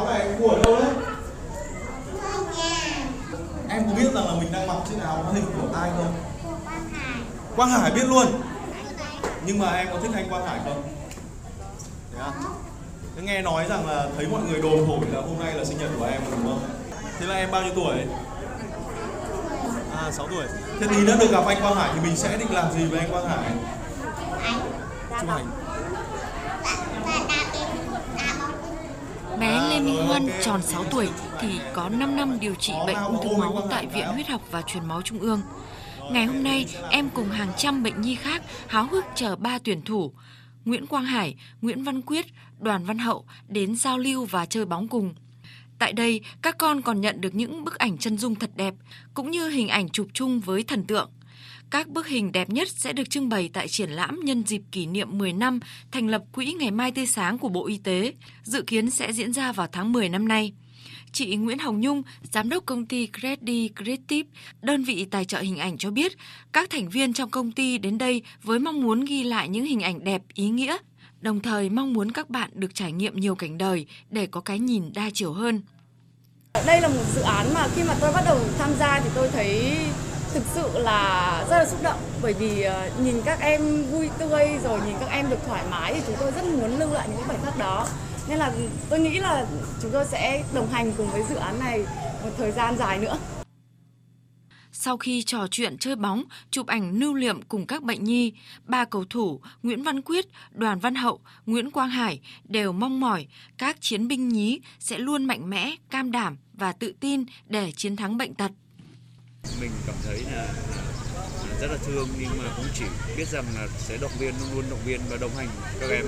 áo này em mua ở đâu đấy? Em có biết rằng là mình đang mặc chiếc áo có hình của ai không? Quang Hải biết luôn. Nhưng mà em có thích anh Quang Hải không? Thế à? Thế nghe nói rằng là thấy mọi người đồn thổi là hôm nay là sinh nhật của em đúng không? Thế là em bao nhiêu tuổi? À 6 tuổi. Thế tí nữa được gặp anh Quang Hải thì mình sẽ định làm gì với anh Quang Hải? Chụp ảnh. Bé Lê Minh Huân tròn 6 tuổi thì có 5 năm điều trị bệnh ung thư máu tại Viện Huyết học và Truyền máu Trung ương. Ngày hôm nay, em cùng hàng trăm bệnh nhi khác háo hức chờ ba tuyển thủ Nguyễn Quang Hải, Nguyễn Văn Quyết, Đoàn Văn Hậu đến giao lưu và chơi bóng cùng. Tại đây, các con còn nhận được những bức ảnh chân dung thật đẹp, cũng như hình ảnh chụp chung với thần tượng. Các bức hình đẹp nhất sẽ được trưng bày tại triển lãm nhân dịp kỷ niệm 10 năm thành lập Quỹ Ngày Mai Tươi Sáng của Bộ Y tế, dự kiến sẽ diễn ra vào tháng 10 năm nay. Chị Nguyễn Hồng Nhung, giám đốc công ty Credi Creative, đơn vị tài trợ hình ảnh cho biết, các thành viên trong công ty đến đây với mong muốn ghi lại những hình ảnh đẹp, ý nghĩa, đồng thời mong muốn các bạn được trải nghiệm nhiều cảnh đời để có cái nhìn đa chiều hơn. Đây là một dự án mà khi mà tôi bắt đầu tham gia thì tôi thấy thực sự là rất là xúc động bởi vì ờ, nhìn các em vui tươi rồi nhìn các em được thoải mái thì chúng tôi rất muốn lưu lại những cái khoảnh khắc đó. Nên là tôi nghĩ là chúng tôi sẽ đồng hành cùng với dự án này một thời gian dài nữa. Sau khi trò chuyện chơi bóng, chụp ảnh lưu niệm cùng các bệnh nhi, ba cầu thủ Nguyễn Văn Quyết, Đoàn Văn Hậu, Nguyễn Quang Hải đều mong mỏi các chiến binh nhí sẽ luôn mạnh mẽ, cam đảm và tự tin để chiến thắng bệnh tật mình cảm thấy là, rất là thương nhưng mà cũng chỉ biết rằng là sẽ động viên luôn luôn động viên và đồng hành các em.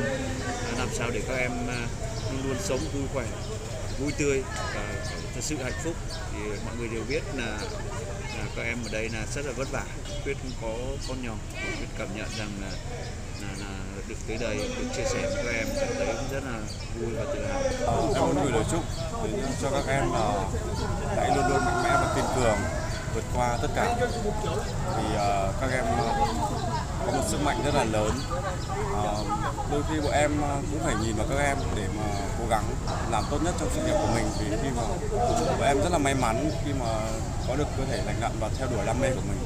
Làm sao để các em à, luôn luôn sống vui khỏe vui tươi và thật sự hạnh phúc. Thì mọi người đều biết là, là các em ở đây là rất là vất vả quyết không có con nhỏ. Quyết cảm nhận rằng là là, là được tới đây được chia sẻ với các em cảm thấy cũng rất là vui và tự hào. Em muốn gửi lời chúc đến cho các em là hãy luôn luôn mạnh mẽ và kiên cường vượt qua tất cả. Vì uh, ờ, các em ờ, có một sức mạnh rất là lớn. Uh, đôi khi bọn em cũng phải nhìn vào các em để mà cố gắng làm tốt nhất trong sự nghiệp của mình. Vì khi mà bọn em rất là may mắn khi mà có được cơ thể lành lặn và theo đuổi đam mê của mình.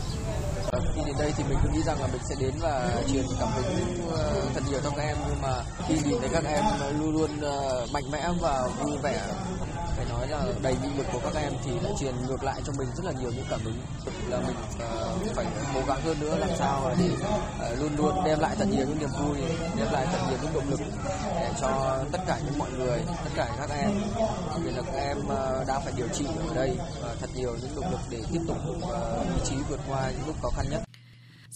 Khi đến đây thì mình cứ nghĩ rằng là mình sẽ đến và truyền cảm hứng thật nhiều cho các em. Nhưng mà khi nhìn thấy các em luôn luôn mạnh mẽ và vui vẻ là đầy nghị lực của các em thì lại truyền ngược lại cho mình rất là nhiều những cảm hứng. Là mình uh, phải cố gắng hơn nữa làm sao để uh, luôn luôn đem lại thật nhiều những niềm vui đem lại thật nhiều những động lực để cho tất cả những mọi người tất cả các em đặc biệt là các em ờ, uh, đang phải điều trị ở đây và thật nhiều những động lực để tiếp tục uh, ý chí vượt qua những lúc khó khăn nhất.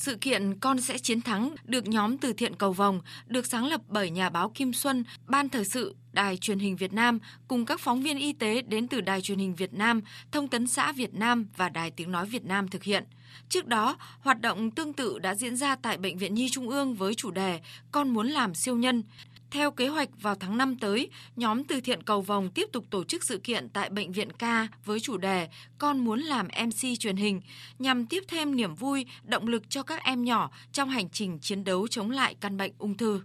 Sự kiện Con sẽ chiến thắng được nhóm từ thiện Cầu Vồng được sáng lập bởi nhà báo Kim Xuân, Ban Thời sự, Đài truyền hình Việt Nam cùng các phóng viên y tế đến từ Đài truyền hình Việt Nam, Thông tấn xã Việt Nam và Đài Tiếng Nói Việt Nam thực hiện. Trước đó, hoạt động tương tự đã diễn ra tại Bệnh viện Nhi Trung ương với chủ đề Con muốn làm siêu nhân. Theo kế hoạch vào tháng 5 tới, nhóm từ thiện Cầu Vồng tiếp tục tổ chức sự kiện tại Bệnh viện K với chủ đề Con muốn làm MC truyền hình nhằm tiếp thêm niềm vui, động lực cho các em nhỏ trong hành trình chiến đấu chống lại căn bệnh ung thư.